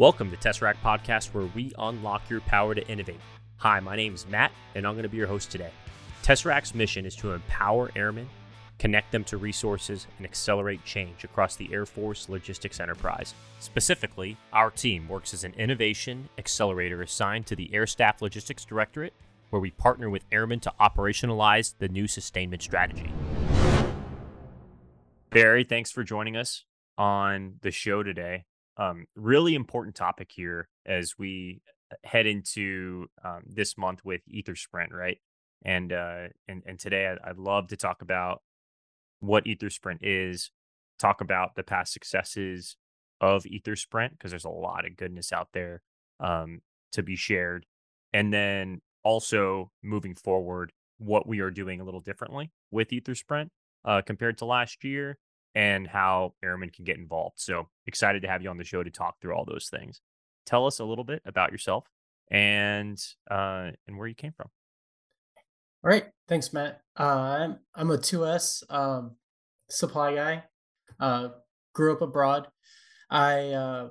Welcome to Tesseract Podcast, where we unlock your power to innovate. Hi, my name is Matt, and I'm going to be your host today. Tesseract's mission is to empower airmen, connect them to resources, and accelerate change across the Air Force logistics enterprise. Specifically, our team works as an innovation accelerator assigned to the Air Staff Logistics Directorate, where we partner with airmen to operationalize the new sustainment strategy. Barry, thanks for joining us on the show today. Um, really important topic here as we uh, head into um, this month with Ether Sprint, right? And uh, and and today I'd, I'd love to talk about what Ether Sprint is, talk about the past successes of Ether Sprint because there's a lot of goodness out there um, to be shared, and then also moving forward, what we are doing a little differently with Ether Sprint uh, compared to last year, and how airmen can get involved. So excited to have you on the show to talk through all those things. Tell us a little bit about yourself and uh, and where you came from. All right, thanks, Matt. Uh, I'm I'm a 2S um, supply guy. Uh, grew up abroad. I uh,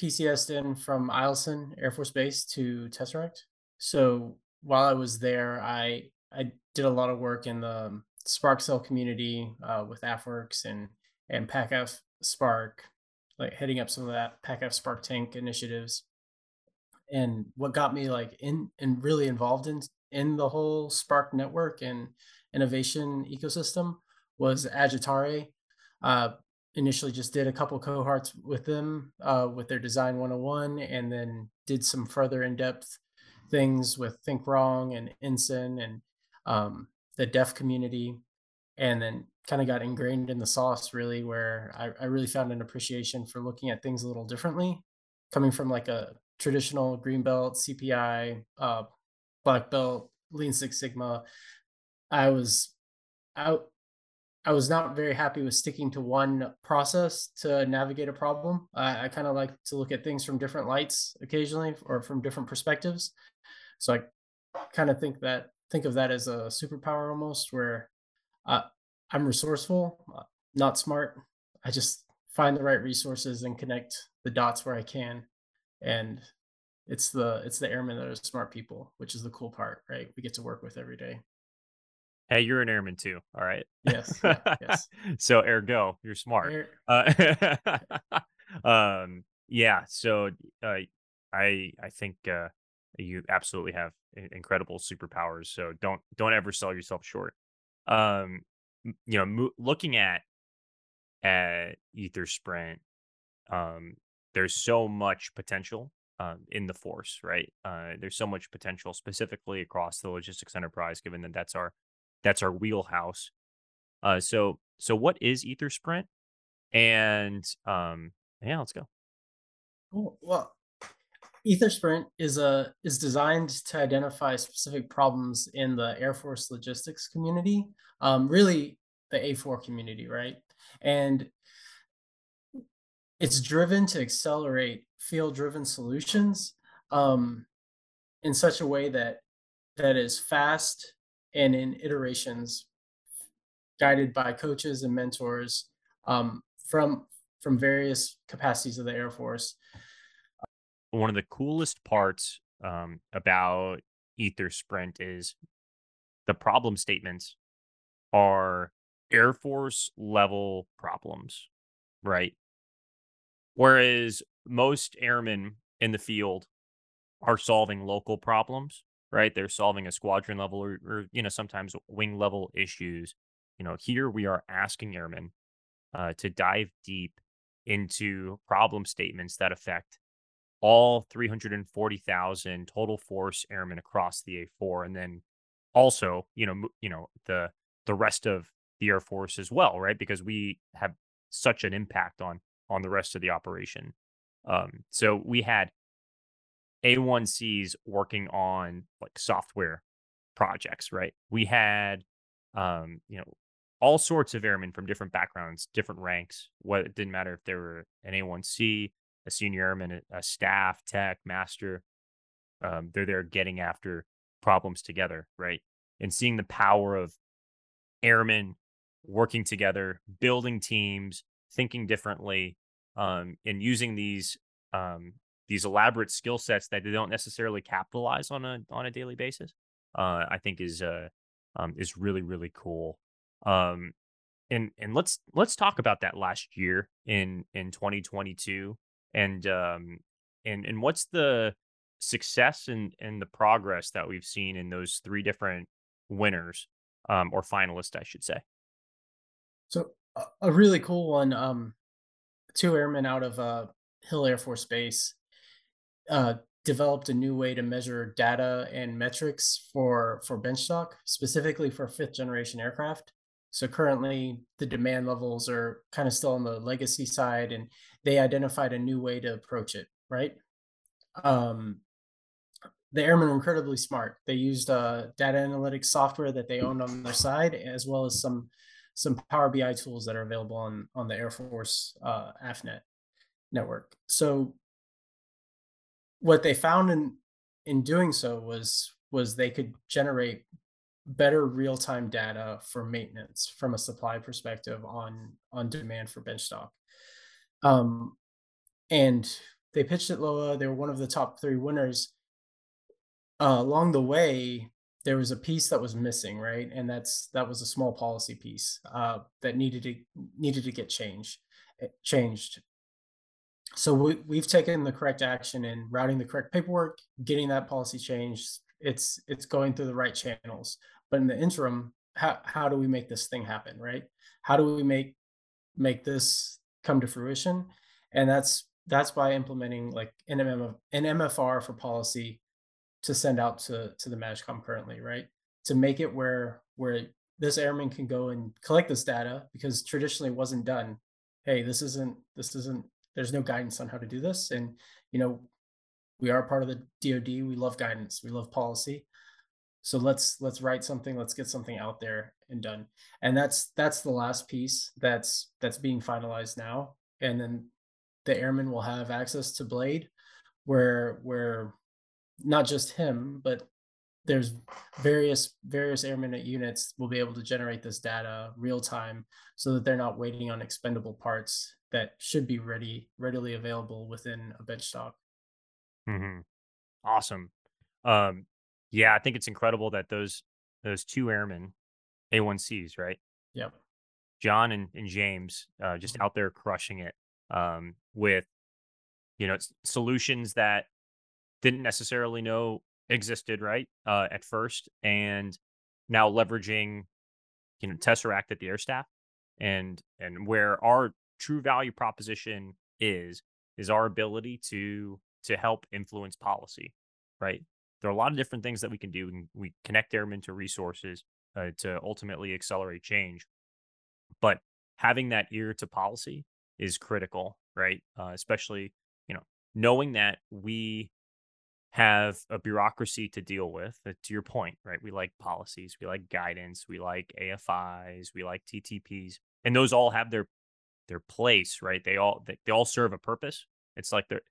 PCSed in from Eielson Air Force Base to Tesseract. So while I was there, I I did a lot of work in the Spark Cell community uh, with AFWERX and and PACAF Spark, like heading up some of that PACAF Spark Tank initiatives. And what got me like in and really involved in in the whole Spark network and innovation ecosystem was Agitare. Uh, initially just did a couple cohorts with them uh, with their design 101 and then did some further in-depth things with think wrong and ensign and um, the deaf community and then kind of got ingrained in the sauce really where I, I really found an appreciation for looking at things a little differently coming from like a traditional green belt cpi uh, black belt lean six sigma i was out I was not very happy with sticking to one process to navigate a problem. I, I kind of like to look at things from different lights occasionally or from different perspectives. So I kind of think that think of that as a superpower almost where uh, I'm resourceful, uh, not smart. I just find the right resources and connect the dots where I can. And it's the it's the airmen that are smart people, which is the cool part, right? We get to work with every day. Hey, you're an airman too. All right. Yes. Yeah, yes. so ergo, you're smart. Air- uh, um. Yeah. So, uh, I I think uh, you absolutely have incredible superpowers. So don't don't ever sell yourself short. Um, you know, mo- looking at at Ether Sprint, um, there's so much potential um, in the force, right? Uh, there's so much potential specifically across the logistics enterprise, given that that's our that's our wheelhouse. Uh, so so what is Ether Sprint? And um, yeah, let's go. Well, Ether Sprint is a is designed to identify specific problems in the Air Force logistics community, um, really the A4 community, right? And it's driven to accelerate field-driven solutions um, in such a way that that is fast and in iterations, guided by coaches and mentors um, from from various capacities of the Air Force one of the coolest parts um, about Ether Sprint is the problem statements are Air Force level problems, right? Whereas most airmen in the field are solving local problems, right? They're solving a squadron level or, or you know, sometimes wing level issues. You know, here we are asking airmen uh, to dive deep into problem statements that affect all 340,000 total force airmen across the A4 and then also, you know, you know, the the rest of the Air Force as well, right? Because we have such an impact on on the rest of the operation. Um, so we had A1Cs working on like software projects, right? We had um, you know, all sorts of airmen from different backgrounds, different ranks. What it didn't matter if they were an A1C, a senior airman, a staff, tech, master. Um, they're there getting after problems together, right? And seeing the power of airmen working together, building teams, thinking differently, um, and using these um, these elaborate skill sets that they don't necessarily capitalize on a on a daily basis. Uh, I think is uh, um, is really really cool. Um, and and let's let's talk about that last year in in 2022 and um and and what's the success and and the progress that we've seen in those three different winners um or finalists I should say. So a, really cool one. Um, two airmen out of uh, Hill Air Force Base uh, developed a new way to measure data and metrics for for benchstock, specifically for fifth generation aircraft. So currently, the demand levels are kind of still on the legacy side, and they identified a new way to approach it. Right. Um, the airmen were incredibly smart. They used uh, data analytics software that they owned on their side, as well as some some Power BI tools that are available on on the Air Force uh, AFNet network. So what they found in in doing so was was they could generate better real-time data for maintenance from a supply perspective on on demand for bench stock. Um, and they pitched at LOA. They were one of the top three winners. Uh, along the way, there was a piece that was missing, right? And that's that was a small policy piece uh, that needed to needed to get changed. Eh, changed. So we, we've taken the correct action in routing the correct paperwork, getting that policy changed. It's it's going through the right channels. But in the interim, how how do we make this thing happen, right? How do we make make this come to fruition? And that's that's by implementing like an, MM, an MFR for policy to send out to to the MAJCOM currently, right? To make it where where this airman can go and collect this data because traditionally it wasn't done. Hey, this isn't this isn't there's no guidance on how to do this. And you know, we are part of the DoD. We love guidance. We love policy. So let's let's write something. Let's get something out there and done. And that's that's the last piece that's that's being finalized now. And then the airman will have access to Blade, where where not just him, but there's various various airmen at units will be able to generate this data real time so that they're not waiting on expendable parts that should be ready readily available within a bench stock. Mm-hmm. Awesome. Um, yeah, I think it's incredible that those those two airmen, A1Cs, right? Yep. John and, and James, uh, just mm-hmm. out there crushing it um, with, you know, solutions that didn't necessarily know existed right uh, at first, and now leveraging you know Tesseract at the air staff, and and where our true value proposition is is our ability to to help influence policy, right? There are a lot of different things that we can do. And we connect airmen to resources uh, to ultimately accelerate change, but having that ear to policy is critical, right? Uh, especially you know knowing that we have a bureaucracy to deal with. Uh, to your point, right? We like policies, we like guidance, we like AFIs, we like TTPs, and those all have their their place, right? They all they, they all serve a purpose. It's like they're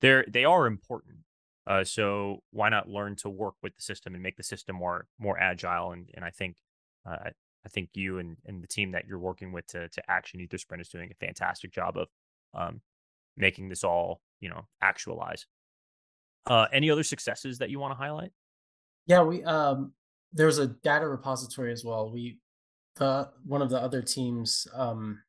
they're they are important. Uh, so why not learn to work with the system and make the system more more agile? And and I think uh, I think you and, and the team that you're working with to to Action Ethersprint is doing a fantastic job of um, making this all you know actualize. Uh, any other successes that you want to highlight? Yeah, we um, there's a data repository as well. We the one of the other teams um,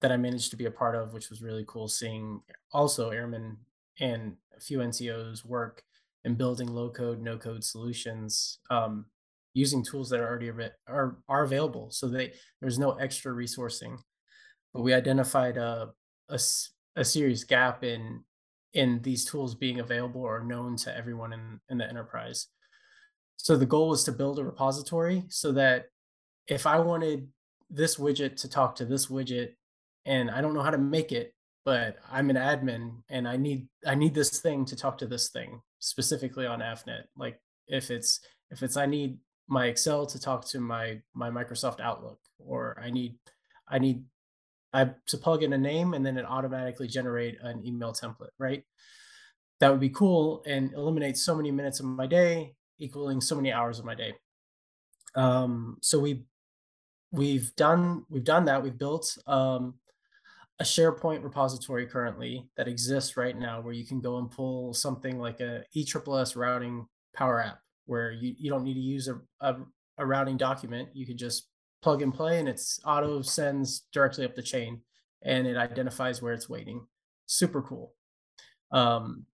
that I managed to be a part of, which was really cool, seeing also airmen and a few NCOs work in building low code, no code solutions um, using tools that are already are are available. So they there's no extra resourcing, but we identified a a, a serious gap in in these tools being available or known to everyone in, in the enterprise. So the goal was to build a repository so that if I wanted this widget to talk to this widget and I don't know how to make it, but I'm an admin and I need I need this thing to talk to this thing specifically on AFNet. Like if it's if it's I need my Excel to talk to my my Microsoft Outlook or I need I need I to plug in a name and then it automatically generate an email template, right? That would be cool and eliminate so many minutes of my day, equaling so many hours of my day. Um, so we we've done we've done that. We've built um, a SharePoint repository currently that exists right now where you can go and pull something like a ESSS routing power app where you, you don't need to use a, a, a routing document. You can just plug and play and it's auto sends directly up the chain and it identifies where it's waiting. Super cool. Um,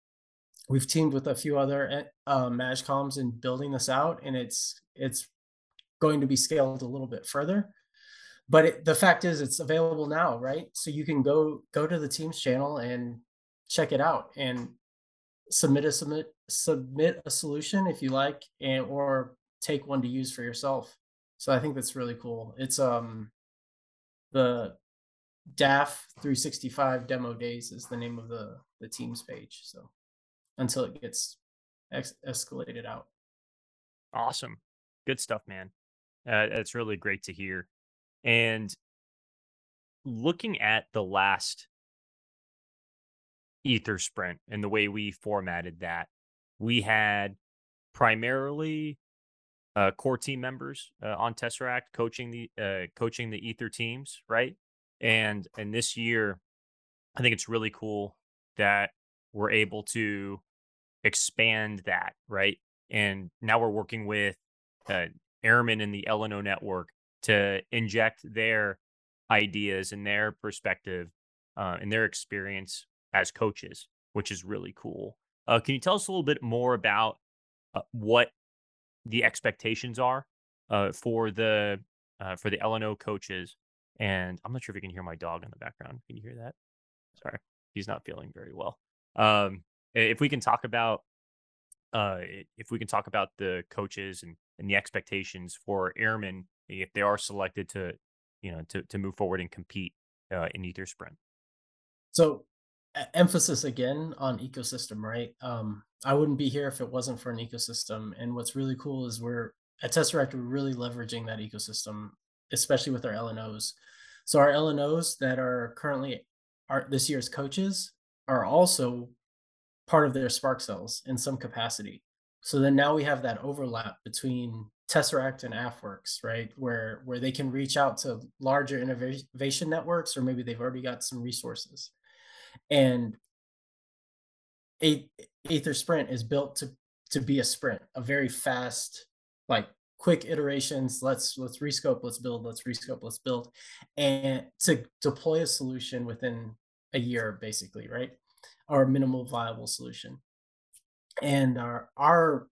we've teamed with a few other eh, uh, MAJCOMs in building this out and it's it's going to be scaled a little bit further but it, the fact is it's available now right? So you can go go to the team's channel and check it out and submit a submit submit a solution if you like and or take one to use for yourself. So i think that's really cool. It's um the DAF 365 demo days is the name of the the teams page so until it gets ex- escalated out. Awesome. Good stuff man. Uh, it's really great to hear and looking at the last Ether sprint and the way we formatted that, we had primarily uh, core team members uh, on Tesseract coaching the uh, coaching the Ether teams, right? And and this year, I think it's really cool that we're able to expand that, right? And now we're working with uh, airmen in the LNO network to inject their ideas and their perspective uh, and their experience as coaches, which is really cool. Uh, can you tell us a little bit more about uh, what the expectations are uh, for the uh, for the LNO coaches? And I'm not sure if you can hear my dog in the background. Can you hear that? Sorry, he's not feeling very well. Um, if we can talk about uh, if we can talk about the coaches and, and the expectations for airmen if they are selected to, you know, to to move forward and compete uh, in Ether Sprint. So emphasis again on ecosystem, right? Um, I wouldn't be here if it wasn't for an ecosystem. And what's really cool is we're at Tesseract, we're really leveraging that ecosystem, especially with our LNOs. So our LNOs that are currently are this year's coaches are also part of their Spark cells in some capacity. So then now we have that overlap between Tesseract and AFWERX, right? Where where they can reach out to larger innovation networks, or maybe they've already got some resources. And Aether Sprint is built to to be a sprint, a very fast, like quick iterations. Let's let's rescope, let's build, let's rescope, let's build, and to deploy a solution within a year, basically, right? Or minimal viable solution. And our our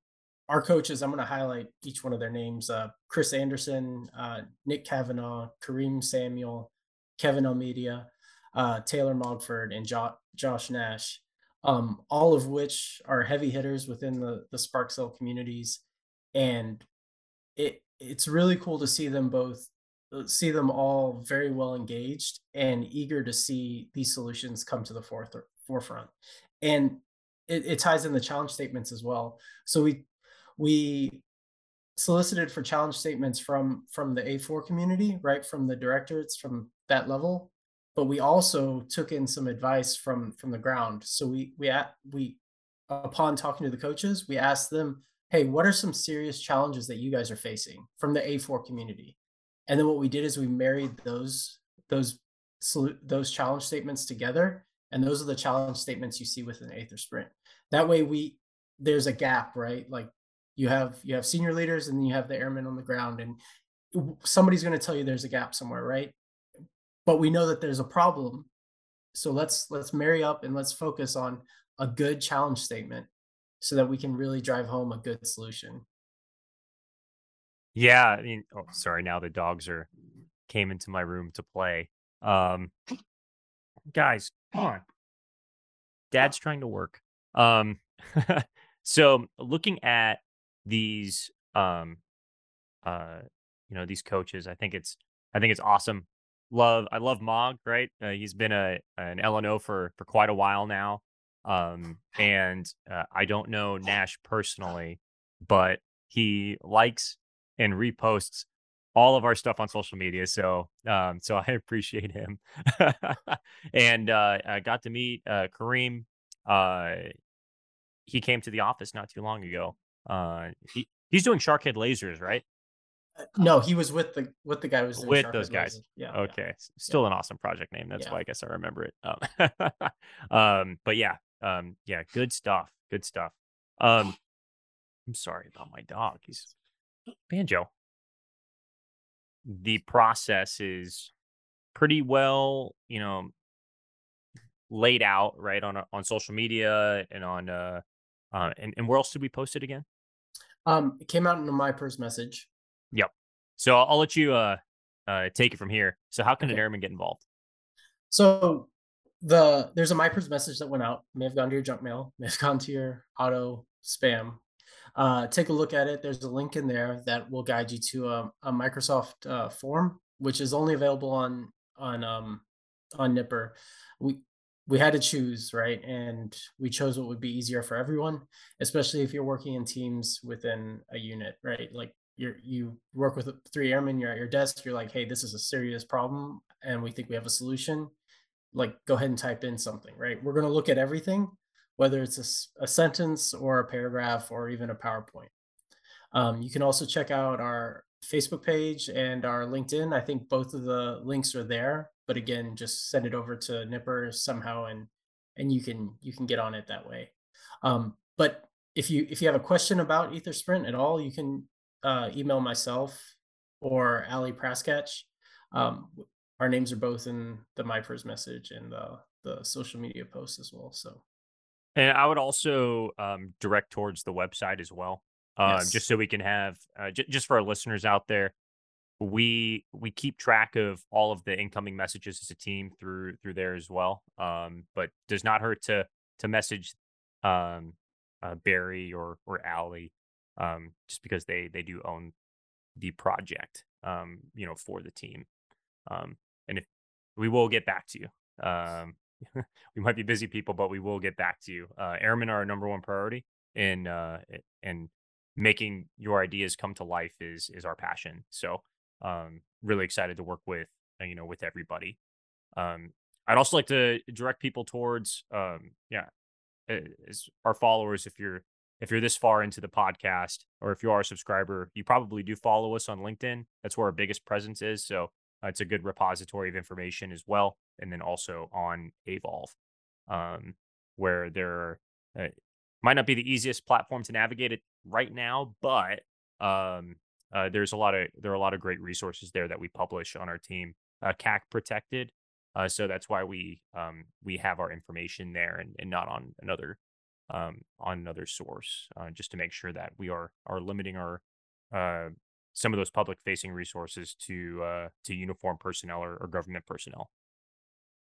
our coaches, I'm going to highlight each one of their names uh, Chris Anderson, uh, Nick Kavanaugh, Kareem Samuel, Kevin Almeida, uh, Taylor Mogford, and jo- Josh Nash, um, all of which are heavy hitters within the, the Spark Cell communities. And it it's really cool to see them both uh, see them all very well engaged and eager to see these solutions come to the forefront. And it, it ties in the challenge statements as well. So we we solicited for challenge statements from from the A4 community, right, from the directorates from that level. But we also took in some advice from from the ground. So we we we upon talking to the coaches, we asked them, "Hey, what are some serious challenges that you guys are facing from the A4 community?" And then what we did is we married those those those challenge statements together, and those are the challenge statements you see within Ether Sprint. That way, we there's a gap, right? Like you have you have senior leaders and you have the airmen on the ground and somebody's going to tell you there's a gap somewhere right? But we know that there's a problem. So let's let's marry up and let's focus on a good challenge statement so that we can really drive home a good solution. Yeah i mean oh sorry now the dogs are came into my room to play. Um guys come on. Dad's trying to work. Um so looking at these um uh you know these coaches i think it's i think it's awesome. Love i love mog right? Uh, he's been a an lno for for quite a while now um and uh, i don't know nash personally but he likes and reposts all of our stuff on social media so um so i appreciate him. And uh i got to meet uh kareem uh he came to the office not too long ago uh, he, he's doing Sharkhead lasers, right? no, he was with the with the guy who was with those guys. Noses. Yeah. Okay, s- still an awesome project name. That's Yeah. why I guess I remember it. Um, um, but yeah, um, yeah, good stuff. Good stuff. Um, I'm sorry about my dog. He's banjo. The process is pretty well, you know, laid out right on on social media and on uh, uh and, and where else did we post it again? Um, it came out in a MyPers message. Yep. So I'll, I'll let you uh uh take it from here. So how can an Okay. airman get involved? So the there's a my MyPers message that went out. May have gone to your junk mail. May have gone to your auto spam. Uh, take a look at it. There's a link in there that will guide you to a, a Microsoft uh, form, which is only available on on um, on NIPR. We we had to choose right, and we chose what would be easier for everyone, especially if you're working in teams within a unit, right? Like you're you work with three airmen. You're at your desk. You're like, hey, this is a serious problem, and we think we have a solution like go ahead and type in something, right? We're going to look at everything, whether it's a sentence or a paragraph or even a PowerPoint. Um, you can also check out our Facebook page and our LinkedIn. I think both of the links are there, but again, just send it over to NIPR somehow, and and you can you can get on it that way. Um, but if you if you have a question about EtherSprint at all, you can uh, email myself or Ali Praskach. Um, our names are both in the MyPers message and the the social media posts as well. So And I would also um, direct towards the website as well, um, Yes. just so we can have uh, j- just for our listeners out there. We we keep track of all of the incoming messages as a team through through there as well. Um, but does not hurt to to message um, uh, Barry or or Allie, um, just because they they do own the project, um, you know, for the team. Um, and if we will get back to you. Um, we might be busy people, but we will get back to you. Uh, airmen are our number one priority, and uh, and making your ideas come to life is is our passion. So, um, really excited to work with uh, you know with everybody. Um, I'd also like to direct people towards um, yeah, uh, our followers. If you're if you're this far into the podcast, or if you are a subscriber, you probably do follow us on LinkedIn. That's where our biggest presence is. So uh, it's a good repository of information as well, and then also on Evolve, um, where there uh, might not be the easiest platform to navigate it right now, but um, uh, there's a lot of there are a lot of great resources there that we publish on our team, uh, CAC protected. Uh, so that's why we um, we have our information there and, and not on another um, on another source, uh, just to make sure that we are are limiting our uh, some of those public facing resources to uh, to uniform personnel or, or government personnel.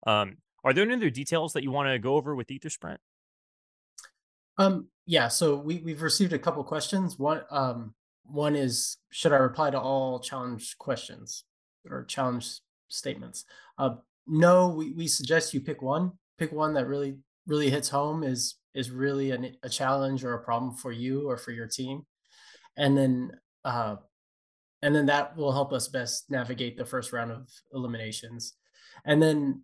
Um, are there any other details that you want to go over with EtherSprint? Um yeah, so we we've received a couple questions. One um one is should I reply to all challenge questions or challenge statements? Uh no, we, we suggest you pick one. Pick one that really really hits home is is really an, a challenge or a problem for you or for your team. And then uh and then that will help us best navigate the first round of eliminations. And then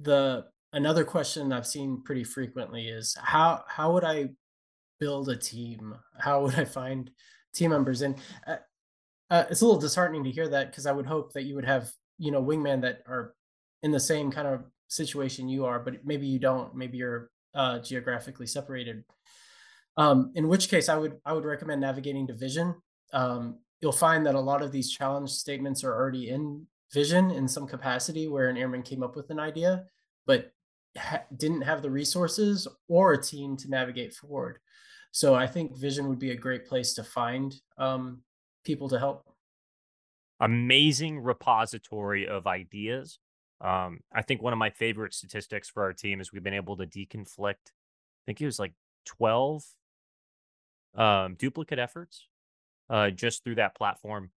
the another question I've seen pretty frequently is how how would I build a team? How would I find team members? And uh, uh, it's a little disheartening to hear that because I would hope that you would have you know wingmen that are in the same kind of situation you are, but maybe you don't. Maybe you're uh, geographically separated. Um, in which case, I would I would recommend navigating to Vision. Um, you'll find that a lot of these challenge statements are already in Vision in some capacity, where an airman came up with an idea, but ha- didn't have the resources or a team to navigate forward. So I think Vision would be a great place to find um, people to help. Amazing repository of ideas. Um, I think one of my favorite statistics for our team is we've been able to deconflict. I think it was like twelve um, duplicate efforts uh, just through that platform.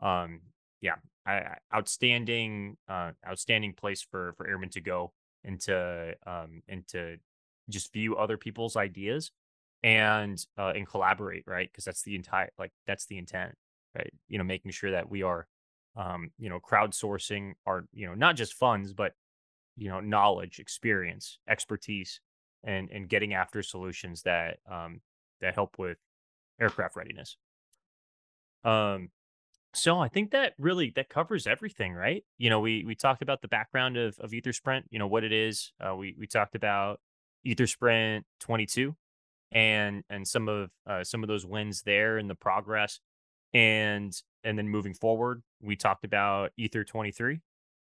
Um, yeah, I- outstanding, uh, outstanding place for for airmen to go and to um, and to just view other people's ideas and uh, and collaborate, right? Because that's the entire like that's the intent, right? You know, making sure that we are, um, you know, crowdsourcing our you know not just funds but you know knowledge, experience, expertise, and and getting after solutions that um, that help with aircraft readiness. Um, So I think that really that covers everything, right? You know, we we talked about the background of of Ether Sprint, you know, what it is. Uh, we we talked about Ether Sprint 22 and and some of uh, some of those wins there and the progress and and then moving forward, we talked about Ether 23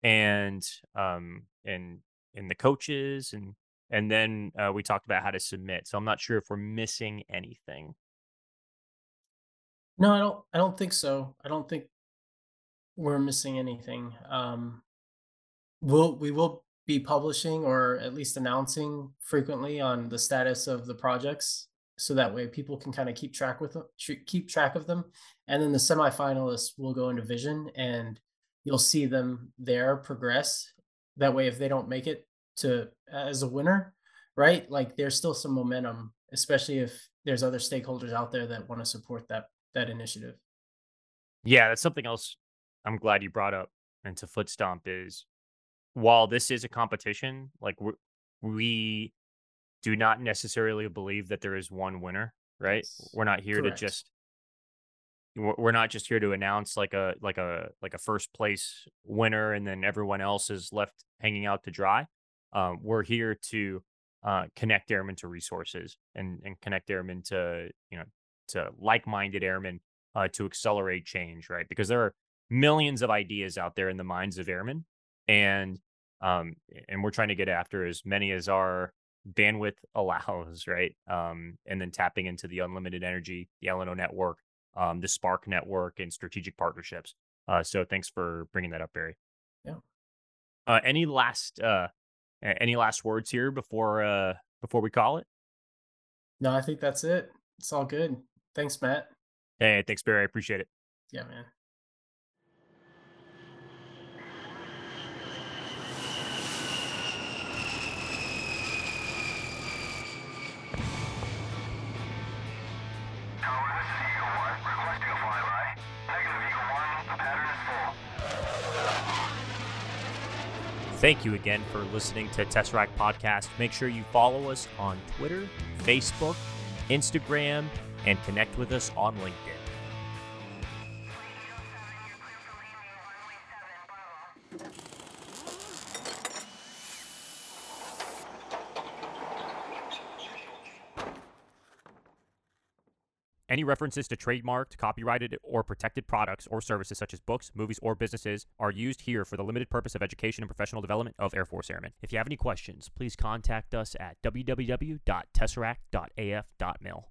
and um and and the coaches and and then uh, we talked about how to submit. So I'm not sure if we're missing anything. No, I don't I don't think so. I don't think we're missing anything. Um, we'll we will be publishing or at least announcing frequently on the status of the projects so that way people can kind of keep track with them, keep track of them and then the semifinalists will go into vision and you'll see them there progress that way if they don't make it to as a winner right like there's still some momentum especially if there's other stakeholders out there that want to support that that initiative. Yeah that's something else i'm glad you brought up into foot stomp is while this is a competition like we do not necessarily believe that there is one winner right? We're not here Correct. to just we're not just here to announce like a like a like a first place winner and then everyone else is left hanging out to dry. Um, we're here to uh, connect airmen to resources and and connect airmen to you know to like-minded airmen uh, to accelerate change right because there are millions of ideas out there in the minds of airmen and um and we're trying to get after as many as our bandwidth allows right um and then tapping into the unlimited energy the lno network um, the Spark network and strategic partnerships. Uh, so thanks for bringing that up, Barry. Yeah. Uh, any last uh, any last words here before uh, before we call it? No, I think that's it. It's all good. Thanks, Matt. Hey, thanks, Barry. I appreciate it. Yeah, man. Thank you again for listening to Tesseract Podcast. Make sure you follow us on Twitter, Facebook, Instagram, and connect with us on LinkedIn. References to trademarked, copyrighted, or protected products or services such as books, movies, or businesses are used here for the limited purpose of education and professional development of Air Force Airmen. If you have any questions, please contact us at www.tesseract.af.mil.